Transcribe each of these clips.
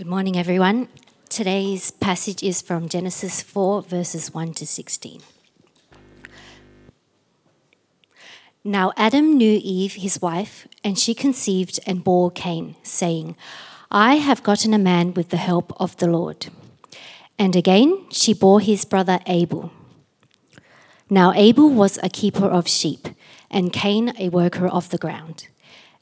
Good morning, everyone. Today's passage is from Genesis 4, verses 1 to 16. Now Adam knew Eve, his wife, and she conceived and bore Cain, saying, I have gotten a man with the help of the Lord. And again she bore his brother Abel. Now Abel was a keeper of sheep, and Cain a worker of the ground.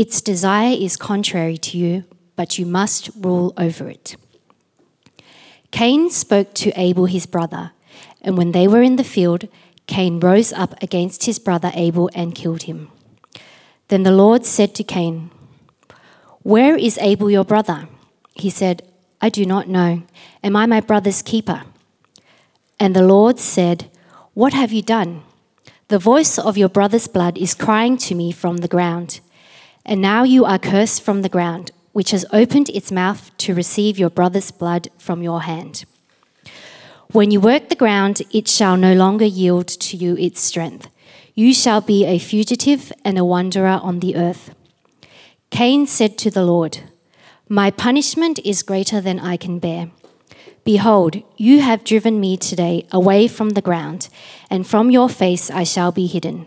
its desire is contrary to you, but you must rule over it. Cain spoke to Abel his brother, and when they were in the field, Cain rose up against his brother Abel and killed him. Then the Lord said to Cain, Where is Abel your brother? He said, I do not know. Am I my brother's keeper? And the Lord said, What have you done? The voice of your brother's blood is crying to me from the ground. And now you are cursed from the ground, which has opened its mouth to receive your brother's blood from your hand. When you work the ground, it shall no longer yield to you its strength. You shall be a fugitive and a wanderer on the earth. Cain said to the Lord, My punishment is greater than I can bear. Behold, you have driven me today away from the ground, and from your face I shall be hidden.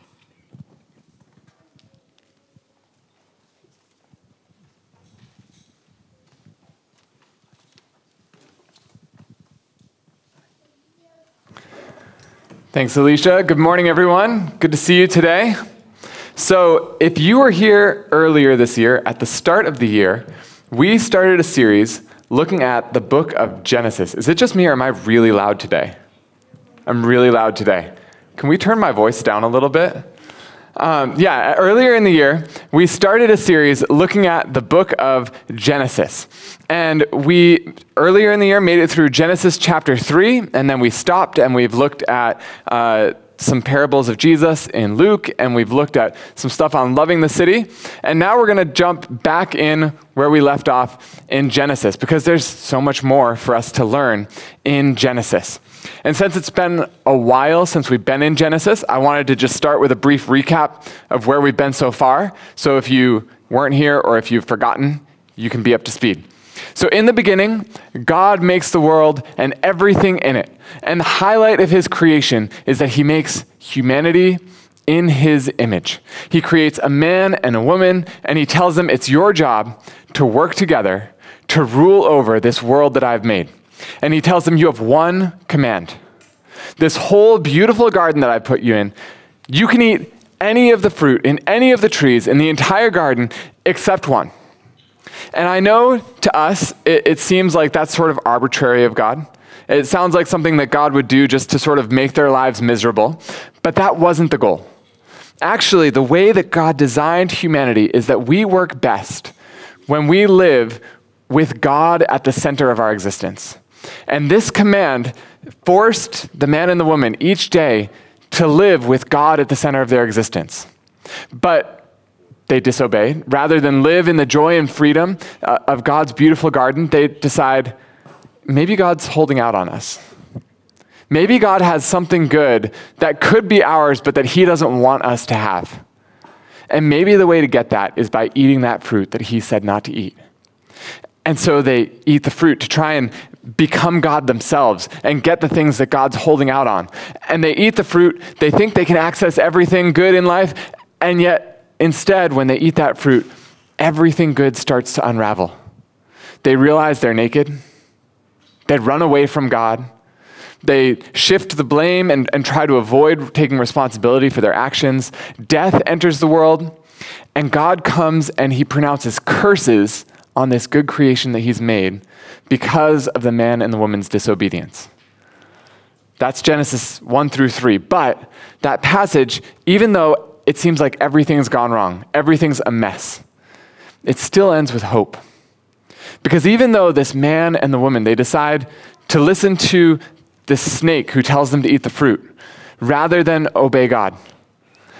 Thanks, Alicia. Good morning, everyone. Good to see you today. So, if you were here earlier this year, at the start of the year, we started a series looking at the book of Genesis. Is it just me, or am I really loud today? I'm really loud today. Can we turn my voice down a little bit? Um, yeah, earlier in the year, we started a series looking at the book of Genesis. And we, earlier in the year, made it through Genesis chapter 3, and then we stopped and we've looked at uh, some parables of Jesus in Luke, and we've looked at some stuff on loving the city. And now we're going to jump back in where we left off in Genesis, because there's so much more for us to learn in Genesis. And since it's been a while since we've been in Genesis, I wanted to just start with a brief recap of where we've been so far. So if you weren't here or if you've forgotten, you can be up to speed. So, in the beginning, God makes the world and everything in it. And the highlight of his creation is that he makes humanity in his image. He creates a man and a woman, and he tells them it's your job to work together to rule over this world that I've made. And he tells them, You have one command. This whole beautiful garden that I put you in, you can eat any of the fruit in any of the trees in the entire garden except one. And I know to us, it, it, seems like that's sort of arbitrary of God. It sounds like something that God would do just to sort of make their lives miserable. But that wasn't the goal. Actually, the way that God designed humanity is that we work best when we live with God at the center of our existence. And this command forced the man and the woman each day to live with God at the center of their existence. But they disobey. Rather than live in the joy and freedom uh, of God's beautiful garden, they decide maybe God's holding out on us. Maybe God has something good that could be ours, but that He doesn't want us to have. And maybe the way to get that is by eating that fruit that He said not to eat. And so they eat the fruit to try and become God themselves and get the things that God's holding out on. And they eat the fruit, they think they can access everything good in life, and yet instead, when they eat that fruit, everything good starts to unravel. They realize they're naked, They run away from God. They shift the blame and, and try to avoid taking responsibility for their actions. Death enters the world, and God comes and he pronounces curses on this good creation that he's made because of the man and the woman's disobedience. That's Genesis 1 through 3. But that passage, even though it seems like everything's gone wrong, everything's a mess, it still ends with hope. Because even though this man and the woman, they decide to listen to this snake who tells them to eat the fruit rather than obey God,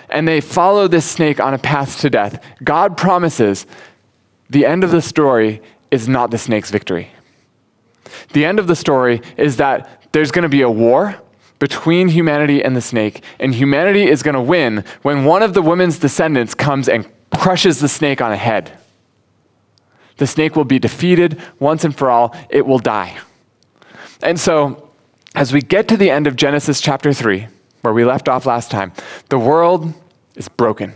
and they follow this snake on a path to death, God promises the end of the story is not the snake's victory. The end of the story is that there's going to be a war between humanity and the snake, and humanity is going to win when one of the woman's descendants comes and crushes the snake on a head. The snake will be defeated once and for all, it will die. And so, as we get to the end of Genesis chapter 3, where we left off last time, the world is broken.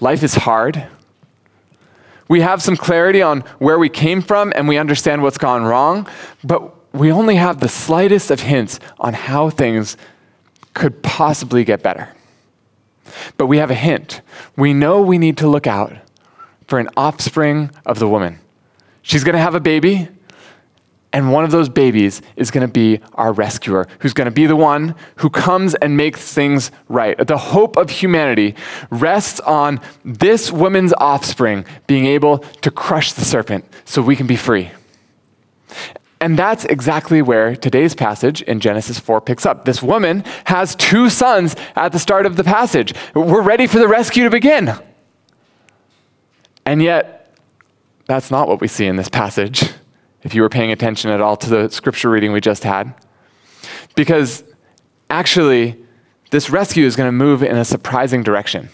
Life is hard. We have some clarity on where we came from and we understand what's gone wrong, but we only have the slightest of hints on how things could possibly get better. But we have a hint. We know we need to look out for an offspring of the woman. She's going to have a baby, and one of those babies is going to be our rescuer, who's going to be the one who comes and makes things right. The hope of humanity rests on this woman's offspring being able to crush the serpent so we can be free. And that's exactly where today's passage in Genesis 4 picks up. This woman has two sons at the start of the passage. We're ready for the rescue to begin. And yet, that's not what we see in this passage if you were paying attention at all to the scripture reading we just had. Because actually, this rescue is going to move in a surprising direction.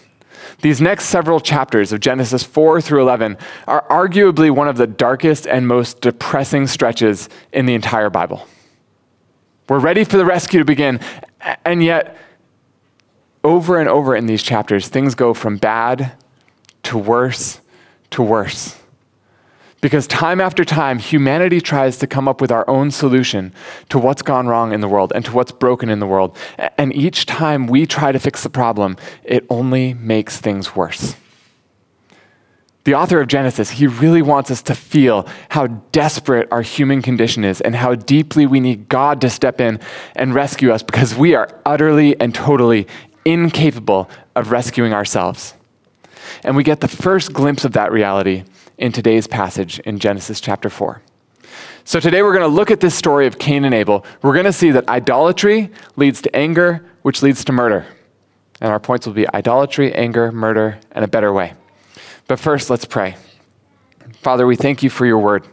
These next several chapters of Genesis 4 through 11 are arguably one of the darkest and most depressing stretches in the entire Bible. We're ready for the rescue to begin, and yet, over and over in these chapters, things go from bad to worse to worse. Because time after time, humanity tries to come up with our own solution to what's gone wrong in the world and to what's broken in the world. And each time we try to fix the problem, it only makes things worse. The author of Genesis, he really wants us to feel how desperate our human condition is and how deeply we need God to step in and rescue us because we are utterly and totally incapable of rescuing ourselves. And we get the first glimpse of that reality in today's passage in Genesis chapter 4. So today we're going to look at this story of Cain and Abel. We're going to see that idolatry leads to anger, which leads to murder. And our points will be idolatry, anger, murder, and a better way. But first, let's pray. Father, we thank you for your word.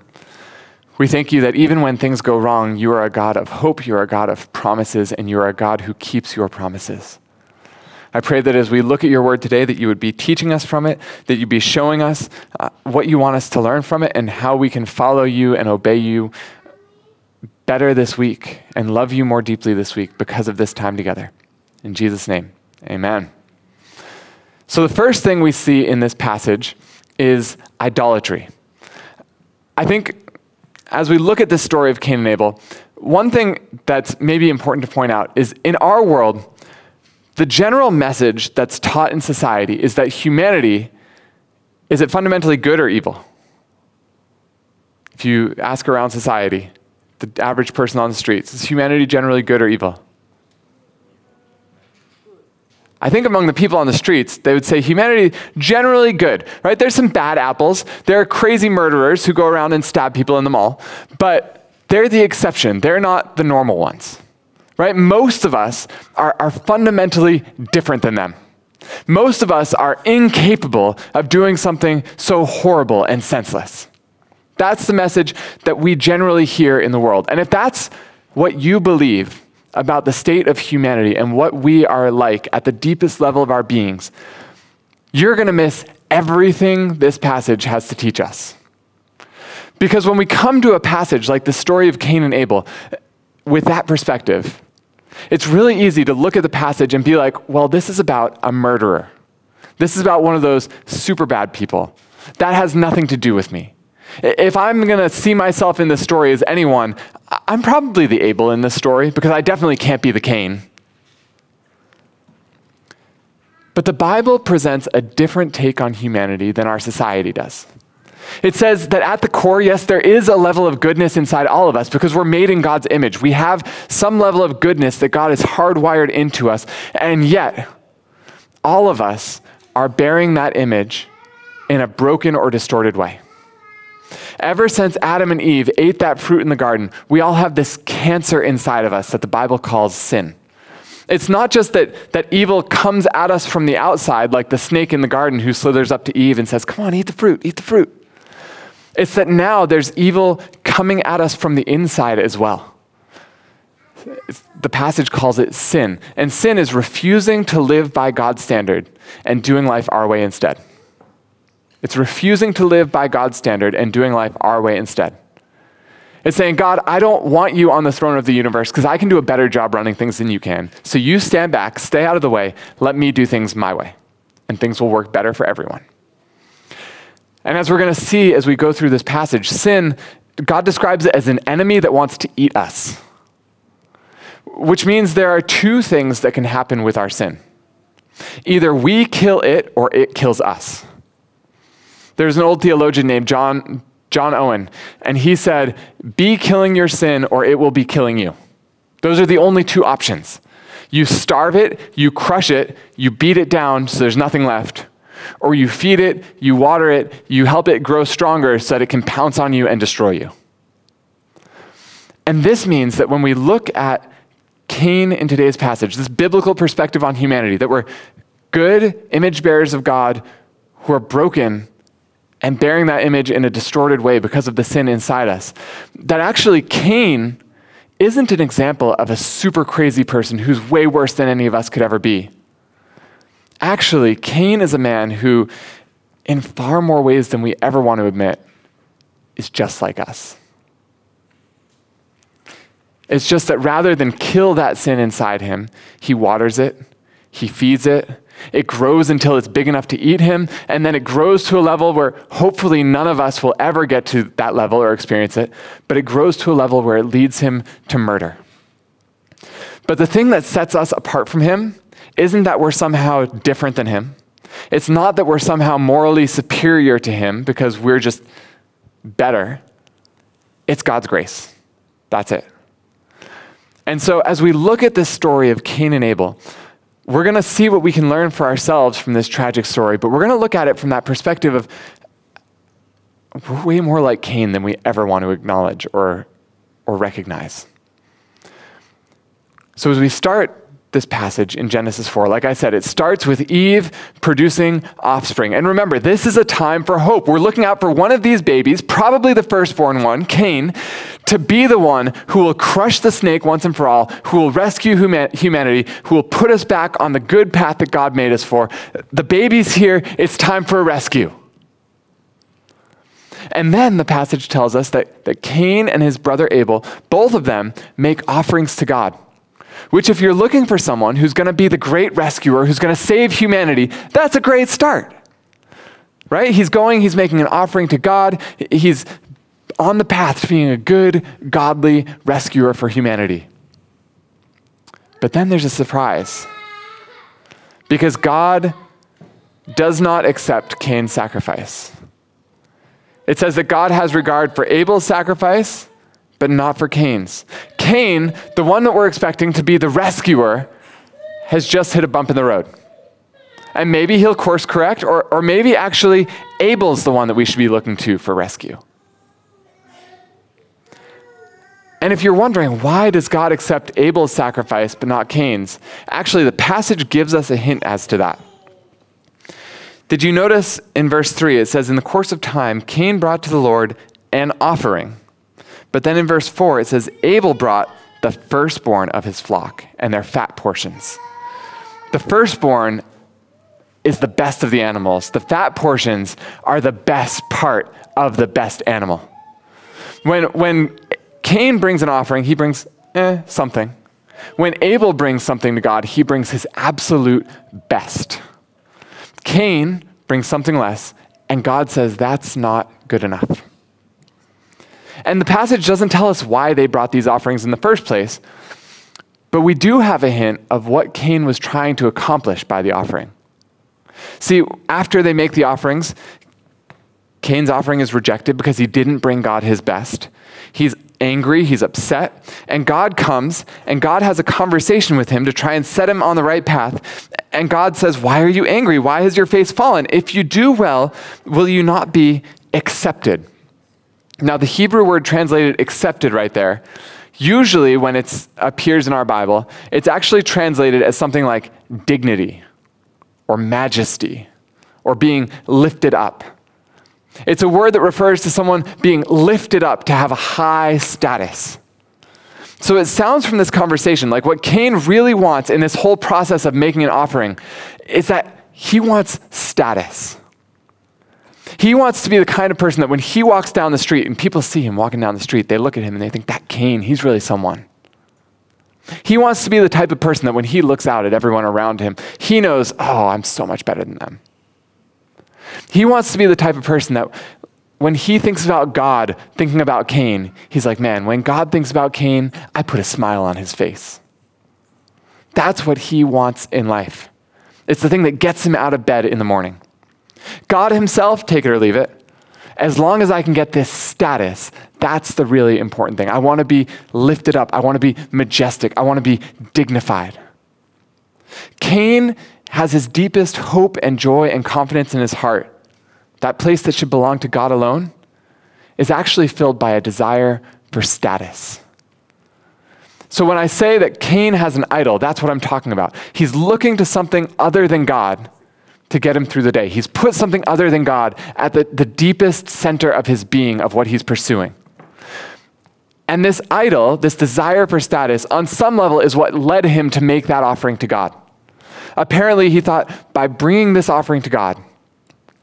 We thank you that even when things go wrong, you are a God of hope, you are a God of promises, and you are a God who keeps your promises. I pray that as we look at your word today, that you would be teaching us from it, that you'd be showing us uh, what you want us to learn from it, and how we can follow you and obey you better this week and love you more deeply this week because of this time together. In Jesus' name, amen. So, the first thing we see in this passage is idolatry. I think as we look at this story of Cain and Abel, one thing that's maybe important to point out is in our world, the general message that's taught in society is that humanity is it fundamentally good or evil? If you ask around society, the average person on the streets, is humanity generally good or evil? I think among the people on the streets, they would say humanity generally good, right? There's some bad apples. There are crazy murderers who go around and stab people in the mall, but they're the exception. They're not the normal ones right? Most of us are, are fundamentally different than them. Most of us are incapable of doing something so horrible and senseless. That's the message that we generally hear in the world. And if that's what you believe about the state of humanity and what we are like at the deepest level of our beings, you're going to miss everything this passage has to teach us. Because when we come to a passage like the story of Cain and Abel, with that perspective, it's really easy to look at the passage and be like, well, this is about a murderer. This is about one of those super bad people. That has nothing to do with me. If I'm going to see myself in this story as anyone, I'm probably the Abel in this story because I definitely can't be the Cain. But the Bible presents a different take on humanity than our society does. It says that at the core, yes, there is a level of goodness inside all of us because we're made in God's image. We have some level of goodness that God has hardwired into us. And yet, all of us are bearing that image in a broken or distorted way. Ever since Adam and Eve ate that fruit in the garden, we all have this cancer inside of us that the Bible calls sin. It's not just that, that evil comes at us from the outside, like the snake in the garden who slithers up to Eve and says, Come on, eat the fruit, eat the fruit. It's that now there's evil coming at us from the inside as well. The passage calls it sin. And sin is refusing to live by God's standard and doing life our way instead. It's refusing to live by God's standard and doing life our way instead. It's saying, God, I don't want you on the throne of the universe because I can do a better job running things than you can. So you stand back, stay out of the way, let me do things my way, and things will work better for everyone. And as we're going to see as we go through this passage, sin, God describes it as an enemy that wants to eat us, which means there are two things that can happen with our sin either we kill it or it kills us. There's an old theologian named John, John Owen, and he said, Be killing your sin or it will be killing you. Those are the only two options. You starve it, you crush it, you beat it down so there's nothing left, or you feed it, you water it, you help it grow stronger so that it can pounce on you and destroy you. And this means that when we look at Cain in today's passage, this biblical perspective on humanity, that we're good image bearers of God who are broken and bearing that image in a distorted way because of the sin inside us, that actually Cain isn't an example of a super crazy person who's way worse than any of us could ever be. Actually, Cain is a man who, in far more ways than we ever want to admit, is just like us. It's just that rather than kill that sin inside him, he waters it, he feeds it, it grows until it's big enough to eat him, and then it grows to a level where hopefully none of us will ever get to that level or experience it, but it grows to a level where it leads him to murder. But the thing that sets us apart from him isn't that we're somehow different than him. It's not that we're somehow morally superior to him because we're just better. It's God's grace. That's it. And so, as we look at this story of Cain and Abel, we're going to see what we can learn for ourselves from this tragic story, but we're going to look at it from that perspective of we're way more like Cain than we ever want to acknowledge or, or recognize. So, as we start this passage in Genesis 4. Like I said, it starts with Eve producing offspring. And remember, this is a time for hope. We're looking out for one of these babies, probably the firstborn one, Cain, to be the one who will crush the snake once and for all, who will rescue humanity, who will put us back on the good path that God made us for. The baby's here, it's time for a rescue. And then the passage tells us that, that Cain and his brother Abel, both of them, make offerings to God. Which, if you're looking for someone who's going to be the great rescuer, who's going to save humanity, that's a great start. Right? He's going, he's making an offering to God, he's on the path to being a good, godly rescuer for humanity. But then there's a surprise. Because God does not accept Cain's sacrifice. It says that God has regard for Abel's sacrifice, but not for Cain's. Cain, the one that we're expecting to be the rescuer, has just hit a bump in the road. And maybe he'll course correct, or, or maybe actually Abel's the one that we should be looking to for rescue. And if you're wondering, why does God accept Abel's sacrifice but not Cain's? Actually, the passage gives us a hint as to that. Did you notice in verse 3 it says, In the course of time, Cain brought to the Lord an offering but then in verse 4, it says, Abel brought the firstborn of his flock and their fat portions. The firstborn is the best of the animals. The fat portions are the best part of the best animal. When, when Cain brings an offering, he brings eh, something. When Abel brings something to God, he brings his absolute best. Cain brings something less, and God says that's not good enough. And the passage doesn't tell us why they brought these offerings in the first place, but we do have a hint of what Cain was trying to accomplish by the offering. See, after they make the offerings, Cain's offering is rejected because he didn't bring God his best. He's angry, he's upset, and God comes and God has a conversation with him to try and set him on the right path. And God says, Why are you angry? Why has your face fallen? If you do well, will you not be accepted? Now, the Hebrew word translated accepted right there, usually when it appears in our Bible, it's actually translated as something like dignity or majesty or being lifted up. It's a word that refers to someone being lifted up to have a high status. So it sounds from this conversation like what Cain really wants in this whole process of making an offering is that he wants status. He wants to be the kind of person that when he walks down the street and people see him walking down the street, they look at him and they think, that Cain, he's really someone. He wants to be the type of person that when he looks out at everyone around him, he knows, oh, I'm so much better than them. He wants to be the type of person that when he thinks about God thinking about Cain, he's like, man, when God thinks about Cain, I put a smile on his face. That's what he wants in life. It's the thing that gets him out of bed in the morning. God himself, take it or leave it. As long as I can get this status, that's the really important thing. I want to be lifted up. I want to be majestic. I want to be dignified. Cain has his deepest hope and joy and confidence in his heart that place that should belong to God alone, is actually filled by a desire for status. So when I say that Cain has an idol, that's what I'm talking about. He's looking to something other than God to get him through the day. He's put something other than God at the, the deepest center of his being, of what he's pursuing. And this idol, this desire for status, on some level is what led him to make that offering to God. Apparently, he thought by bringing this offering to God,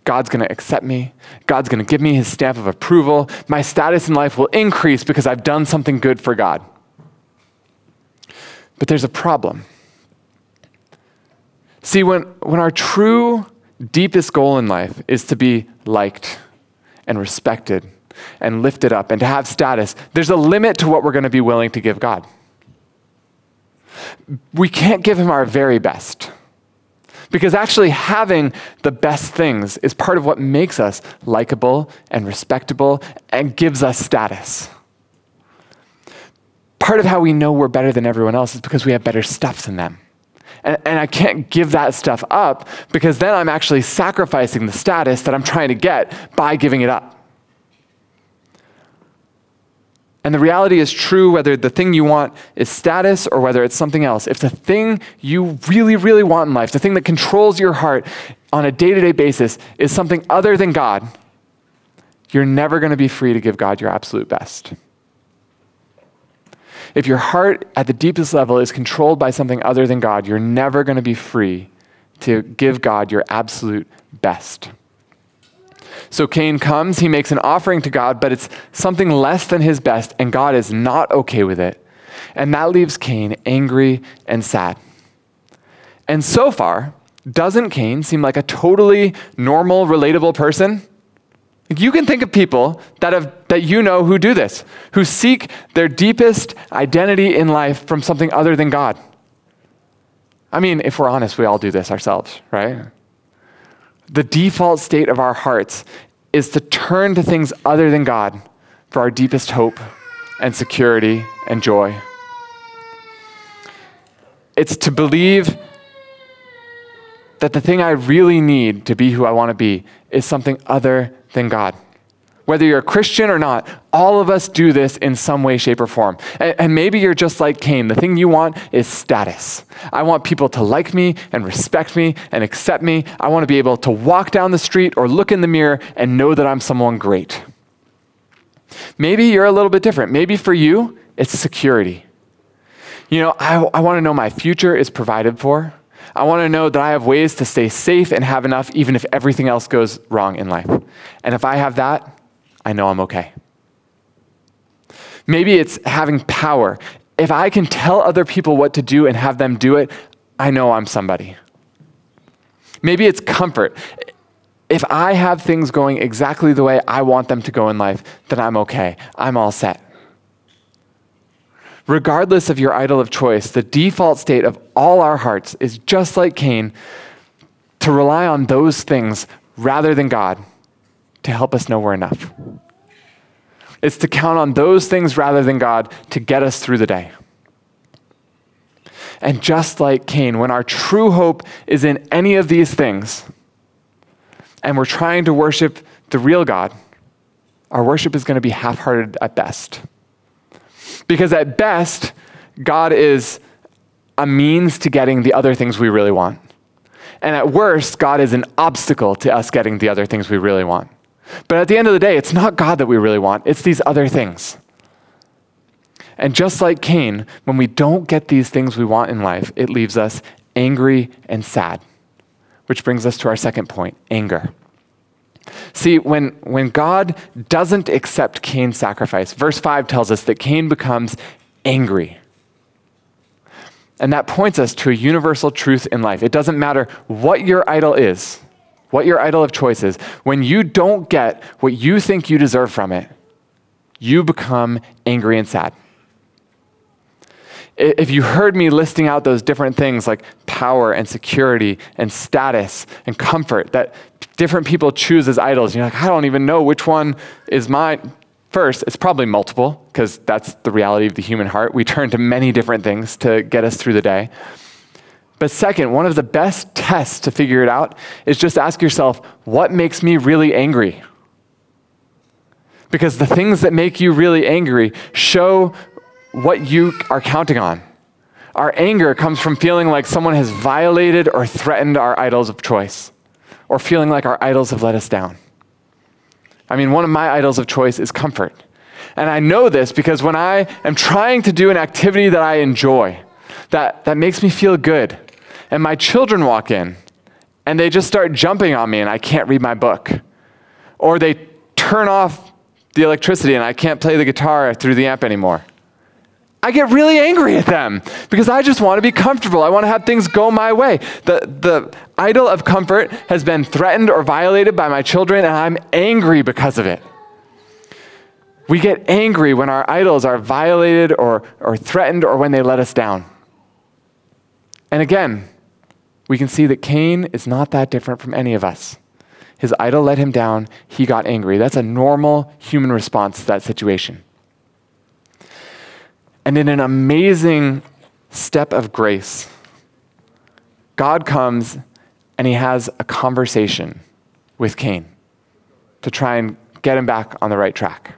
God's going to accept me. God's going to give me his stamp of approval. My status in life will increase because I've done something good for God. But there's a problem. See, when, when our true, deepest goal in life is to be liked and respected and lifted up and to have status, there's a limit to what we're going to be willing to give God. We can't give him our very best. Because actually, having the best things is part of what makes us likable and respectable and gives us status. Part of how we know we're better than everyone else is because we have better stuff than them. And, and, I can't give that stuff up because then I'm actually sacrificing the status that I'm trying to get by giving it up. And the reality is true whether the thing you want is status or whether it's something else. If the thing you really, really want in life, the thing that controls your heart on a day to day basis, is something other than God, you're never going to be free to give God your absolute best. If your heart at the deepest level is controlled by something other than God, you're never going to be free to give God your absolute best. So Cain comes, he makes an offering to God, but it's something less than his best, and God is not okay with it. And that leaves Cain angry and sad. And so far, doesn't Cain seem like a totally normal, relatable person? You can think of people that, have, that you know who do this, who seek their deepest identity in life from something other than God. I mean, if we're honest, we all do this ourselves, right? the default state of our hearts is to turn to things other than God for our deepest hope and security and joy. It's to believe that the thing I really need to be who I want to be is something other than God. Whether you're a Christian or not, all of us do this in some way, shape, or form. And, and, maybe you're just like Cain. The thing you want is status. I want people to like me and respect me and accept me. I want to be able to walk down the street or look in the mirror and know that I'm someone great. Maybe you're a little bit different. Maybe for you, it's security. You know, I, I want to know my future is provided for. I want to know that I have ways to stay safe and have enough even if everything else goes wrong in life. And if I have that, I know I'm okay. Maybe it's having power. If I can tell other people what to do and have them do it, I know I'm somebody. Maybe it's comfort. If I have things going exactly the way I want them to go in life, then I'm okay. I'm all set. Regardless of your idol of choice, the default state of all our hearts is just like Cain to rely on those things rather than God to help us know we're enough. It's to count on those things rather than God to get us through the day. And just like Cain, when our true hope is in any of these things, and we're trying to worship the real God, our worship is going to be half hearted at best. Because at best, God is a means to getting the other things we really want. And at worst, God is an obstacle to us getting the other things we really want. But at the end of the day, it's not God that we really want, it's these other things. And just like Cain, when we don't get these things we want in life, it leaves us angry and sad. Which brings us to our second point anger. See, when, when God doesn't accept Cain's sacrifice, verse 5 tells us that Cain becomes angry. And that points us to a universal truth in life. It doesn't matter what your idol is, what your idol of choice is, when you don't get what you think you deserve from it, you become angry and sad. If you heard me listing out those different things like power and security and status and comfort that different people choose as idols, you're like, I don't even know which one is mine. First, it's probably multiple, because that's the reality of the human heart. We turn to many different things to get us through the day. But second, one of the best tests to figure it out is just ask yourself, what makes me really angry? Because the things that make you really angry show what you are counting on. Our anger comes from feeling like someone has violated or threatened our idols of choice, or feeling like our idols have let us down. I mean, one of my idols of choice is comfort. And I know this because when I am trying to do an activity that I enjoy, that, that makes me feel good, and my children walk in and they just start jumping on me and I can't read my book, or they turn off the electricity and I can't play the guitar through the amp anymore. I get really angry at them because I just want to be comfortable. I want to have things go my way. The, the idol of comfort has been threatened or violated by my children, and I'm angry because of it. We get angry when our idols are violated or, or threatened or when they let us down. And again, we can see that Cain is not that different from any of us. His idol let him down, he got angry. That's a normal human response to that situation. And in an amazing step of grace, God comes and he has a conversation with Cain to try and get him back on the right track.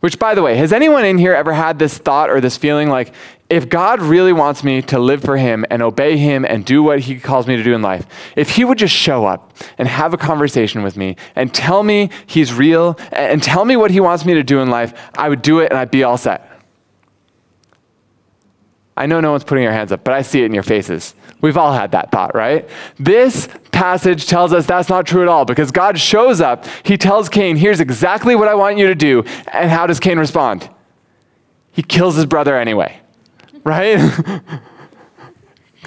Which, by the way, has anyone in here ever had this thought or this feeling like, if God really wants me to live for Him and obey Him and do what He calls me to do in life, if He would just show up and have a conversation with me and tell me He's real and tell me what He wants me to do in life, I would do it and I'd be all set. I know no one's putting their hands up, but I see it in your faces. We've all had that thought, right? This passage tells us that's not true at all because God shows up. He tells Cain, Here's exactly what I want you to do. And how does Cain respond? He kills his brother anyway, right?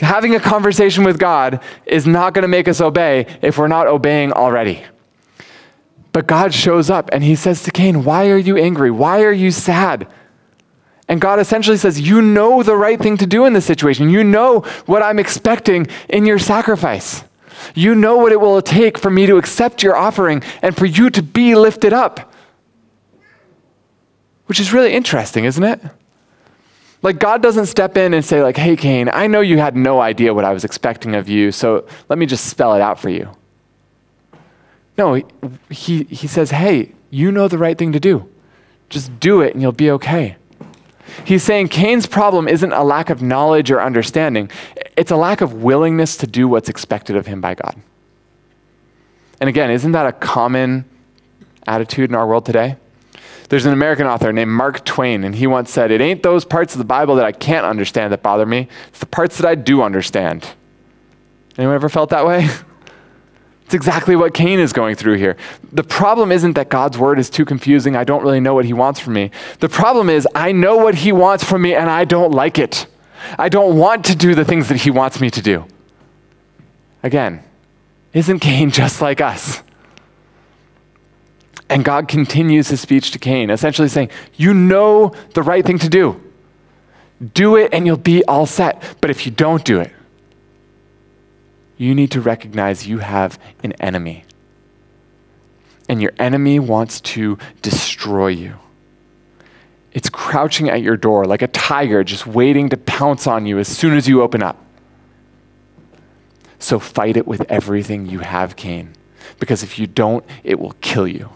Having a conversation with God is not going to make us obey if we're not obeying already. But God shows up and he says to Cain, Why are you angry? Why are you sad? And God essentially says, You know the right thing to do in this situation. You know what I'm expecting in your sacrifice. You know what it will take for me to accept your offering and for you to be lifted up. Which is really interesting, isn't it? Like, God doesn't step in and say, like, hey, Cain, I know you had no idea what I was expecting of you, so let me just spell it out for you. No, he, he says, hey, you know the right thing to do. Just do it and you'll be okay. He's saying Cain's problem isn't a lack of knowledge or understanding, it's a lack of willingness to do what's expected of him by God. And again, isn't that a common attitude in our world today? There's an American author named Mark Twain, and he once said, It ain't those parts of the Bible that I can't understand that bother me, it's the parts that I do understand. Anyone ever felt that way? It's exactly what Cain is going through here. The problem isn't that God's word is too confusing. I don't really know what he wants from me. The problem is I know what he wants from me and I don't like it. I don't want to do the things that he wants me to do. Again, Isn't Cain just like us? And God continues his speech to Cain, essentially saying, You know the right thing to do. Do it and you'll be all set. But if you don't do it, you need to recognize you have an enemy. And your enemy wants to destroy you. It's crouching at your door like a tiger just waiting to pounce on you as soon as you open up. So fight it with everything you have, Cain, because if you don't, it will kill you.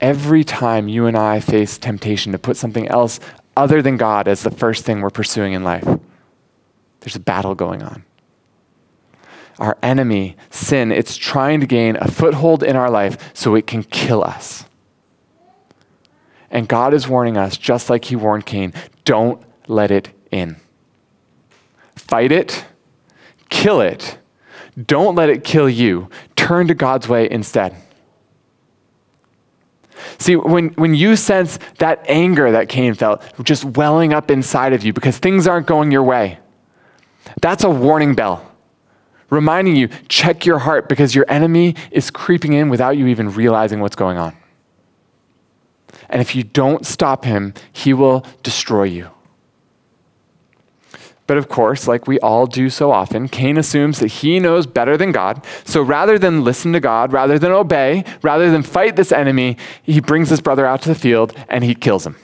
Every time you and I face temptation to put something else other than God as the first thing we're pursuing in life, there's a battle going on. Our enemy, sin, it's trying to gain a foothold in our life so it can kill us. And God is warning us, just like He warned Cain, don't let it in. Fight it, kill it. Don't let it kill you. Turn to God's way instead. See, when, when you sense that anger that Cain felt just welling up inside of you because things aren't going your way, that's a warning bell reminding you check your heart because your enemy is creeping in without you even realizing what's going on. And if you don't stop him, he will destroy you. But of course, like we all do so often, Cain assumes that he knows better than God. So rather than listen to God, rather than obey, rather than fight this enemy, he brings his brother out to the field and he kills him.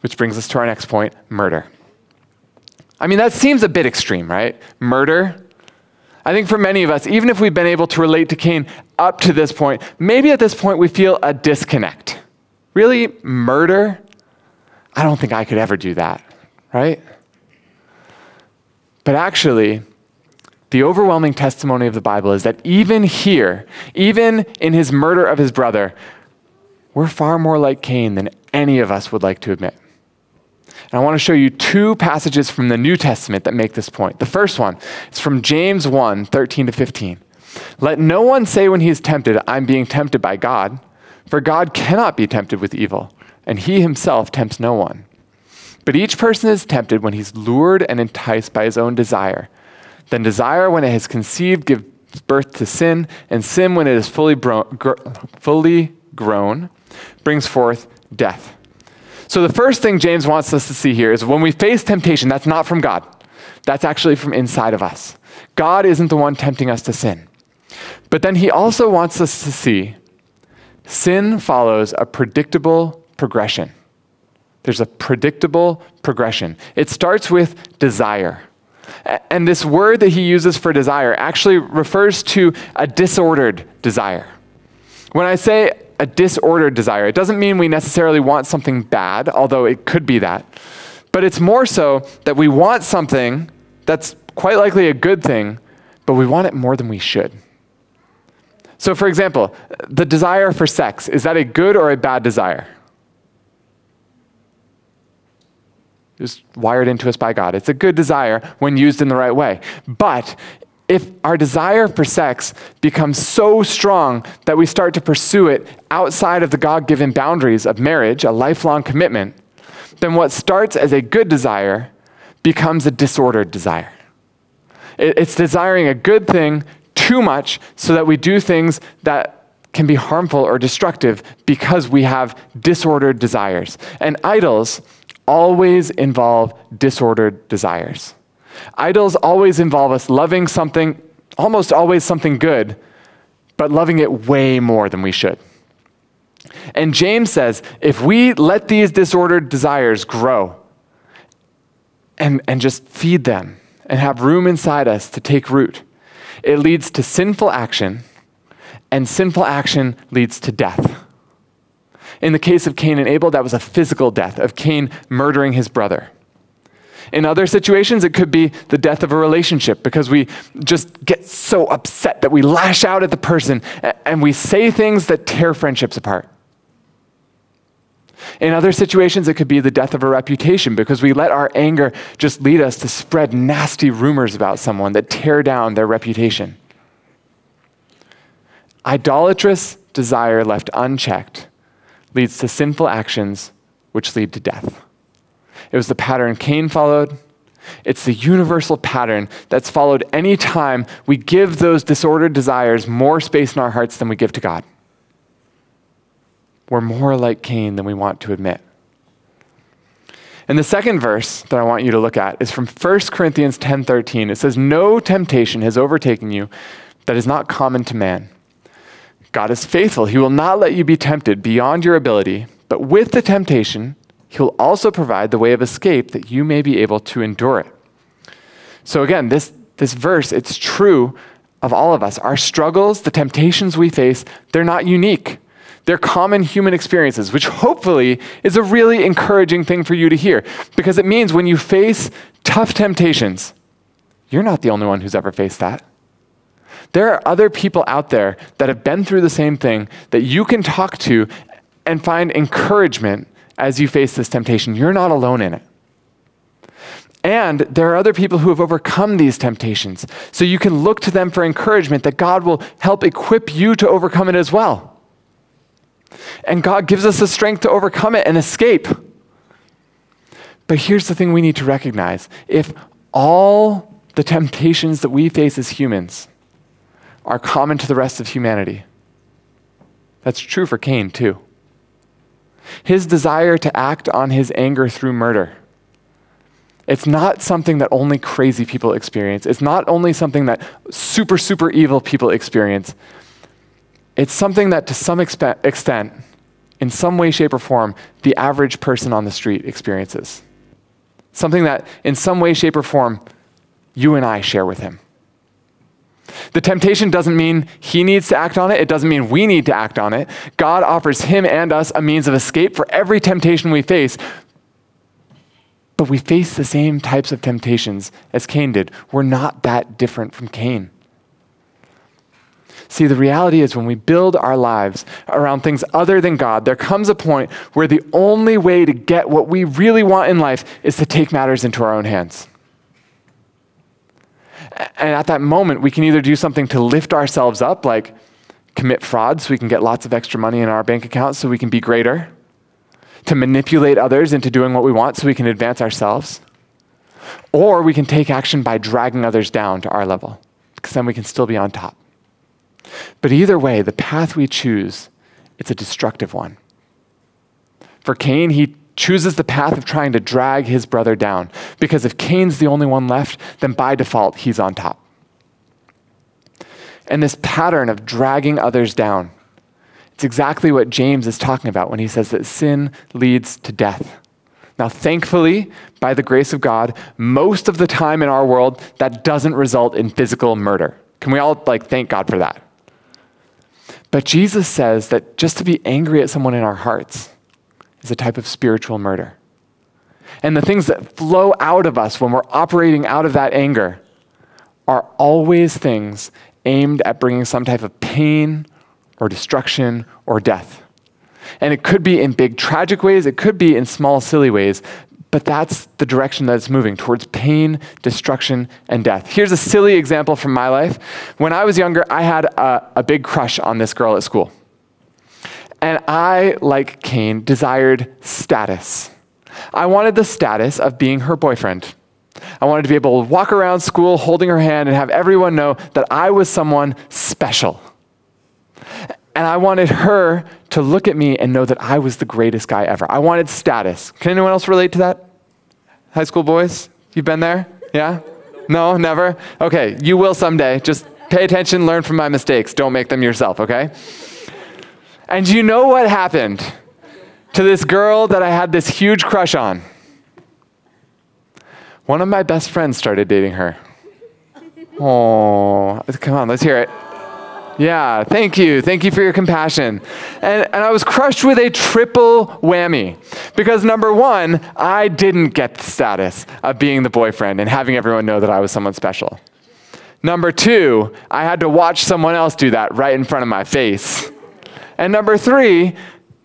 Which brings us to our next point murder. I mean, that seems a bit extreme, right? Murder. I think for many of us, even if we've been able to relate to Cain up to this point, maybe at this point we feel a disconnect. Really? Murder? I don't think I could ever do that, right? But actually, the overwhelming testimony of the Bible is that even here, even in his murder of his brother, we're far more like Cain than any of us would like to admit. And I want to show you two passages from the New Testament that make this point. The first one is from James 1 13 to 15. Let no one say when he is tempted, I'm being tempted by God, for God cannot be tempted with evil, and he himself tempts no one. But each person is tempted when he's lured and enticed by his own desire. Then desire, when it has conceived, gives birth to sin, and sin, when it is fully, bro- gr- fully grown, brings forth death. So the first thing James wants us to see here is when we face temptation, that's not from God. That's actually from inside of us. God isn't the one tempting us to sin. But then he also wants us to see sin follows a predictable progression. There's a predictable progression. It starts with desire. And this word that he uses for desire actually refers to a disordered desire. When I say a disordered desire, it doesn't mean we necessarily want something bad, although it could be that. But it's more so that we want something that's quite likely a good thing, but we want it more than we should. So, for example, the desire for sex, is that a good or a bad desire? Is wired into us by God. It's a good desire when used in the right way. But if our desire for sex becomes so strong that we start to pursue it outside of the God given boundaries of marriage, a lifelong commitment, then what starts as a good desire becomes a disordered desire. It's desiring a good thing too much so that we do things that can be harmful or destructive because we have disordered desires. And idols always involve disordered desires. Idols always involve us loving something, almost always something good, but loving it way more than we should. And James says if we let these disordered desires grow and, and just feed them and have room inside us to take root, it leads to sinful action, and sinful action leads to death. In the case of Cain and Abel, that was a physical death, of Cain murdering his brother. In other situations, it could be the death of a relationship because we just get so upset that we lash out at the person and we say things that tear friendships apart. In other situations, it could be the death of a reputation because we let our anger just lead us to spread nasty rumors about someone that tear down their reputation. Idolatrous desire left unchecked leads to sinful actions which lead to death. It was the pattern Cain followed, It's the universal pattern that's followed any time we give those disordered desires more space in our hearts than we give to God. We're more like Cain than we want to admit. And the second verse that I want you to look at is from 1 Corinthians 10:13. It says, "No temptation has overtaken you that is not common to man. God is faithful. He will not let you be tempted beyond your ability, but with the temptation, he will also provide the way of escape that you may be able to endure it." So again, this this verse, it's true of all of us. Our struggles, the temptations we face, they're not unique. They're common human experiences, which hopefully is a really encouraging thing for you to hear because it means when you face tough temptations, you're not the only one who's ever faced that. There are other people out there that have been through the same thing that you can talk to and find encouragement as you face this temptation. You're not alone in it. And there are other people who have overcome these temptations. So you can look to them for encouragement that God will help equip you to overcome it as well. And God gives us the strength to overcome it and escape. But here's the thing we need to recognize if all the temptations that we face as humans are common to the rest of humanity, that's true for Cain too. His desire to act on his anger through murder. It's not something that only crazy people experience. It's not only something that super, super evil people experience. It's something that, to some expe- extent, in some way, shape, or form, the average person on the street experiences. Something that, in some way, shape, or form, you and I share with him. The temptation doesn't mean he needs to act on it. It doesn't mean we need to act on it. God offers him and us a means of escape for every temptation we face. But we face the same types of temptations as Cain did. We're not that different from Cain. See, the reality is when we build our lives around things other than God, there comes a point where the only way to get what we really want in life is to take matters into our own hands. And at that moment, we can either do something to lift ourselves up, like commit fraud so we can get lots of extra money in our bank account so we can be greater, to manipulate others into doing what we want so we can advance ourselves. Or we can take action by dragging others down to our level, because then we can still be on top. But either way, the path we choose, it's a destructive one. For Cain, he chooses the path of trying to drag his brother down. Because if Cain's the only one left, then by default, he's on top. And this pattern of dragging others down, it's exactly what James is talking about when he says that sin leads to death. Now, thankfully, by the grace of God, most of the time in our world, that doesn't result in physical murder. Can we all like thank God for that? But Jesus says that just to be angry at someone in our hearts is a type of spiritual murder. And the things that flow out of us when we're operating out of that anger are always things aimed at bringing some type of pain or destruction or death. And it could be in big tragic ways, it could be in small silly ways, but that's the direction that it's moving towards pain, destruction, and death. Here's a silly example from my life. When I was younger, I had a, a big crush on this girl at school. And I, like Cain, desired status. I wanted the status of being her boyfriend. I wanted to be able to walk around school holding her hand and have everyone know that I was someone special. And I wanted her to look at me and know that I was the greatest guy ever. I wanted status. Can anyone else relate to that? High school boys? You've been there? Yeah? No, never? Okay, you will someday. Just pay attention, learn from my mistakes. Don't make them yourself, okay? And you know what happened to this girl that I had this huge crush on? One of my best friends started dating her. Oh, come on, let's hear it. Yeah, thank you. Thank you for your compassion. And, and I was crushed with a triple whammy. Because number one, I didn't get the status of being the boyfriend and having everyone know that I was someone special. Number two, I had to watch someone else do that right in front of my face. And number three,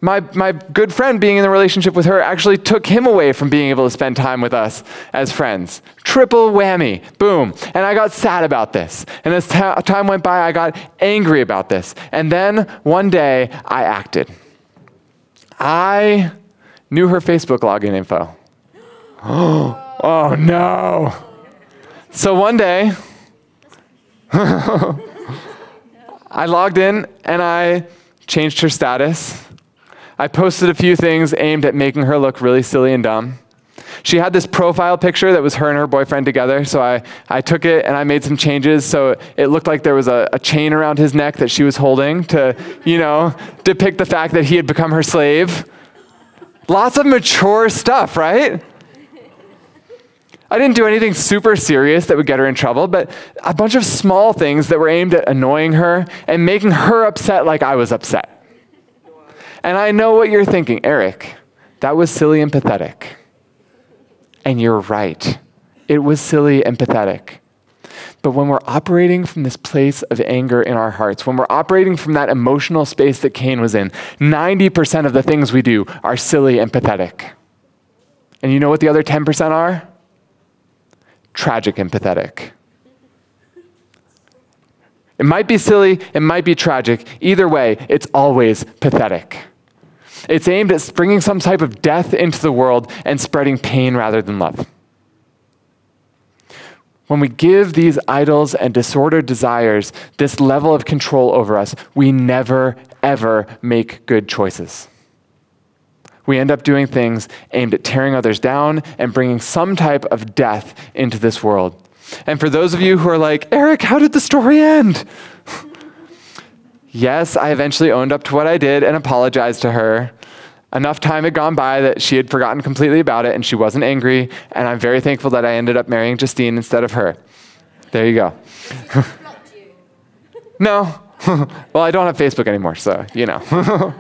my, my good friend being in the relationship with her actually took him away from being able to spend time with us as friends. Triple whammy, boom. And I got sad about this. And as time went by, I got angry about this. And then one day, I acted. I knew her Facebook login info. Oh no. So one day, I logged in and I changed her status. I posted a few things aimed at making her look really silly and dumb. She had this profile picture that was her and her boyfriend together, so I, I took it and I made some changes so it looked like there was a, a chain around his neck that she was holding to, you know, depict the fact that he had become her slave. Lots of mature stuff, right? I didn't do anything super serious that would get her in trouble, but a bunch of small things that were aimed at annoying her and making her upset like I was upset. And I know what you're thinking, Eric, that was silly and pathetic. And you're right. It was silly and pathetic. But when we're operating from this place of anger in our hearts, when we're operating from that emotional space that Cain was in, 90% of the things we do are silly and pathetic. And you know what the other 10% are? Tragic and pathetic. It might be silly, it might be tragic. Either way, it's always pathetic. It's aimed at bringing some type of death into the world and spreading pain rather than love. When we give these idols and disordered desires this level of control over us, we never, ever make good choices we end up doing things aimed at tearing others down and bringing some type of death into this world. And for those of you who are like, Eric, how did the story end? yes, I eventually owned up to what I did and apologized to her. Enough time had gone by that she had forgotten completely about it and she wasn't angry. And I'm very thankful that I ended up marrying Justine instead of her. There you go. no. well, I don't have Facebook anymore, so, you know.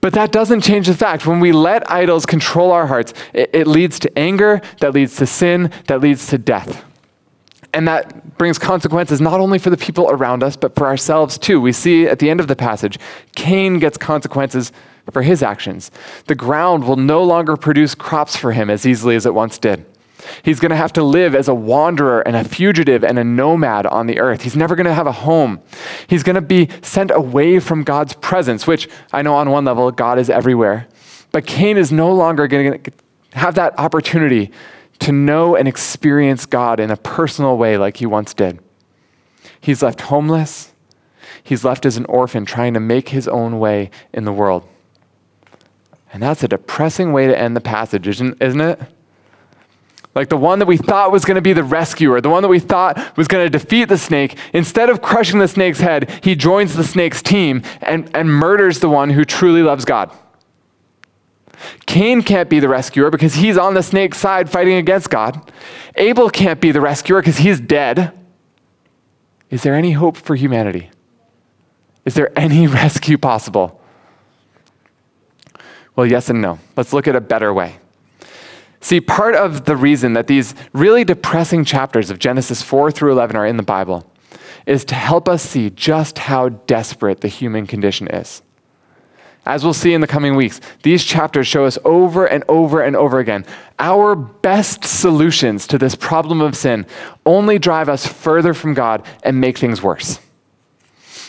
But that doesn't change the fact when we let idols control our hearts, it, it, leads to anger, that leads to sin, that leads to death. And that brings consequences not only for the people around us, but for ourselves too. We see at the end of the passage, Cain gets consequences for his actions. The ground will no longer produce crops for him as easily as it once did. He's going to have to live as a wanderer and a fugitive and a nomad on the earth. He's never going to have a home. He's going to be sent away from God's presence, which I know on one level, God is everywhere. But Cain is no longer going to have that opportunity to know and experience God in a personal way like he once did. He's left homeless. He's left as an orphan trying to make his own way in the world. And that's a depressing way to end the passage, isn't, it? Like the one that we thought was going to be the rescuer, the one that we thought was going to defeat the snake, instead of crushing the snake's head, he joins the snake's team and, and murders the one who truly loves God. Cain can't be the rescuer because he's on the snake's side fighting against God. Abel can't be the rescuer because he's dead. Is there any hope for humanity? Is there any rescue possible? Well, yes and no. Let's look at a better way. See, part of the reason that these really depressing chapters of Genesis 4 through 11 are in the Bible is to help us see just how desperate the human condition is. As we'll see in the coming weeks, these chapters show us over and over and over again our best solutions to this problem of sin only drive us further from God and make things worse.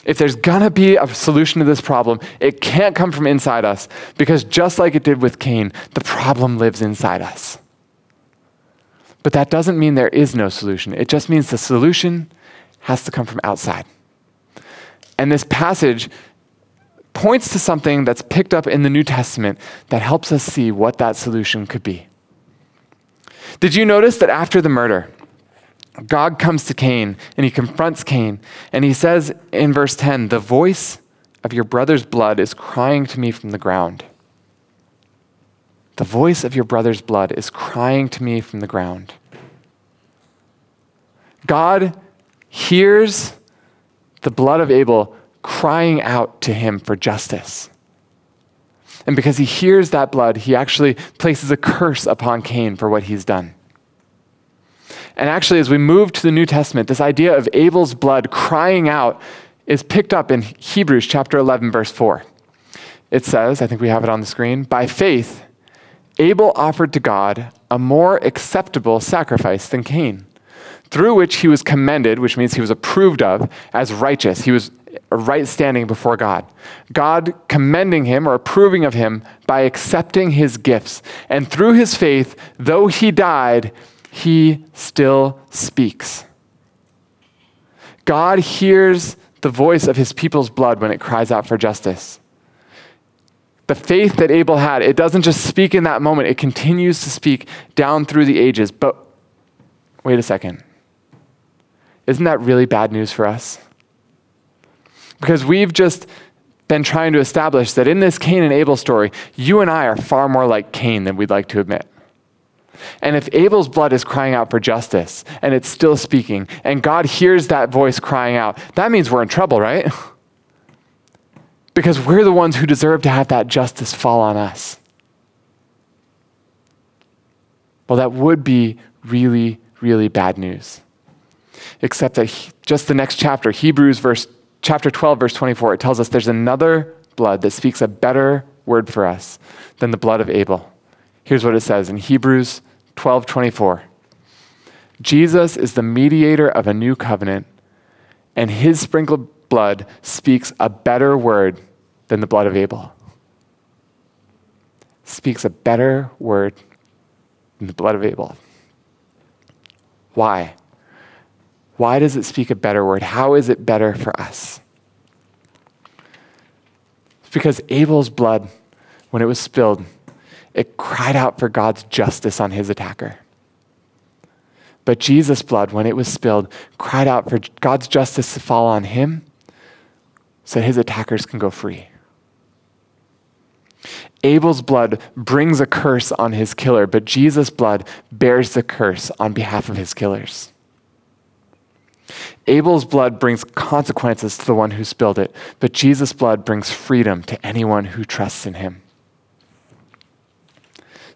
If there's gonna be a solution to this problem, it can't come from inside us because just like it did with Cain, the problem lives inside us. But that doesn't mean there is no solution. It just means the solution has to come from outside. And this passage points to something that's picked up in the New Testament that helps us see what that solution could be. Did you notice that after the murder, God comes to Cain and he confronts Cain and he says in verse 10 The voice of your brother's blood is crying to me from the ground. The voice of your brother's blood is crying to me from the ground. God hears the blood of Abel crying out to him for justice. And because he hears that blood, he actually places a curse upon Cain for what he's done. And actually, as we move to the New Testament, this idea of Abel's blood crying out is picked up in Hebrews chapter 11, verse 4. It says, I think we have it on the screen, by faith, Abel offered to God a more acceptable sacrifice than Cain, through which he was commended, which means he was approved of, as righteous. He was right standing before God. God commending him or approving of him by accepting his gifts. And through his faith, though he died, he still speaks. God hears the voice of his people's blood when it cries out for justice. The faith that Abel had, it doesn't just speak in that moment, it continues to speak down through the ages. But wait a second. Isn't that really bad news for us? Because we've just been trying to establish that in this Cain and Abel story, you and I are far more like Cain than we'd like to admit. And if Abel's blood is crying out for justice and it's still speaking, and God hears that voice crying out, that means we're in trouble, right? because we're the ones who deserve to have that justice fall on us. Well, that would be really, really bad news. Except that he, just the next chapter, Hebrews verse chapter 12 verse 24, it tells us there's another blood that speaks a better word for us than the blood of Abel. Here's what it says in Hebrews 12:24. Jesus is the mediator of a new covenant, and his sprinkled blood speaks a better word than the blood of Abel. Speaks a better word than the blood of Abel. Why? Why does it speak a better word? How is it better for us? It's because Abel's blood, when it was spilled, it cried out for God's justice on his attacker. But Jesus' blood, when it was spilled, cried out for God's justice to fall on him so his attackers can go free. Abel's blood brings a curse on his killer, but Jesus' blood bears the curse on behalf of his killers. Abel's blood brings consequences to the one who spilled it, but Jesus' blood brings freedom to anyone who trusts in him.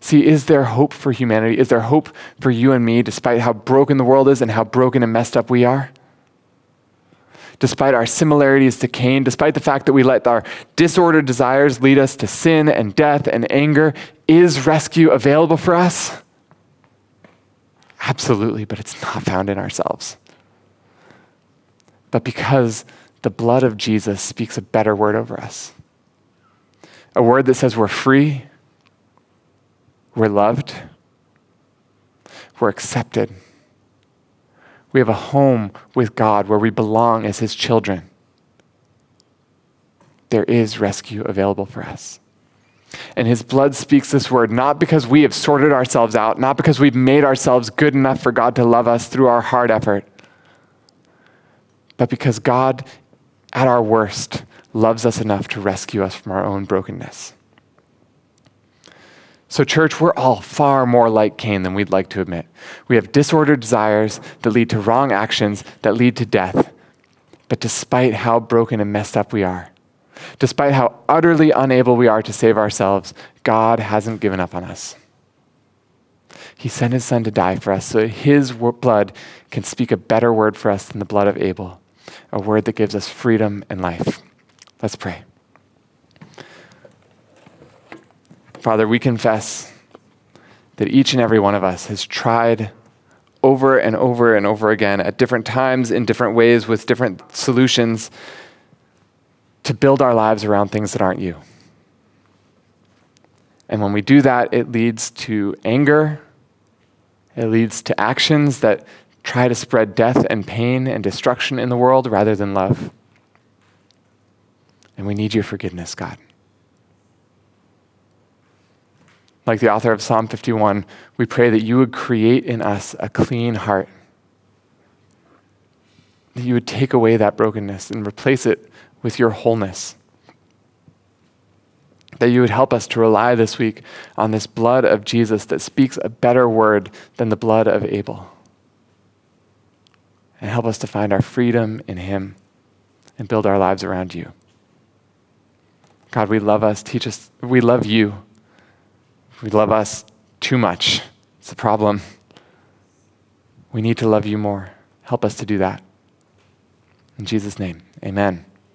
See, is there hope for humanity? Is there hope for you and me, despite how broken the world is and how broken and messed up we are? Despite our similarities to Cain, despite the fact that we let our disordered desires lead us to sin and death and anger, is rescue available for us? Absolutely, but it's not found in ourselves but because the blood of Jesus speaks a better word over us. A word that says we're free, we're loved, we're accepted. We have a home with God where we belong as His children. There is rescue available for us. And His blood speaks this word not because we have sorted ourselves out, not because we've made ourselves good enough for God to love us through our hard effort but because God, at our worst, loves us enough to rescue us from our own brokenness. So, church, we're all far more like Cain than we'd like to admit. We have disordered desires that lead to wrong actions that lead to death. But despite how broken and messed up we are, despite how utterly unable we are to save ourselves, God hasn't given up on us. He sent his son to die for us so that his blood can speak a better word for us than the blood of Abel a word that gives us freedom and life. Let's pray. Father, we confess that each and every one of us has tried over and over and over again at different times, in different ways, with different solutions to build our lives around things that aren't you. And when we do that, it leads to anger, it leads to actions that try to spread death and pain and destruction in the world rather than love. And we need your forgiveness, God. Like the author of Psalm 51, we pray that you would create in us a clean heart. That you would take away that brokenness and replace it with your wholeness. That you would help us to rely this week on this blood of Jesus that speaks a better word than the blood of Abel and help us to find our freedom in Him and build our lives around you. God, we love us. Teach us. We love you. We love us too much. It's a problem. We need to love you more. Help us to do that. In Jesus' name, amen.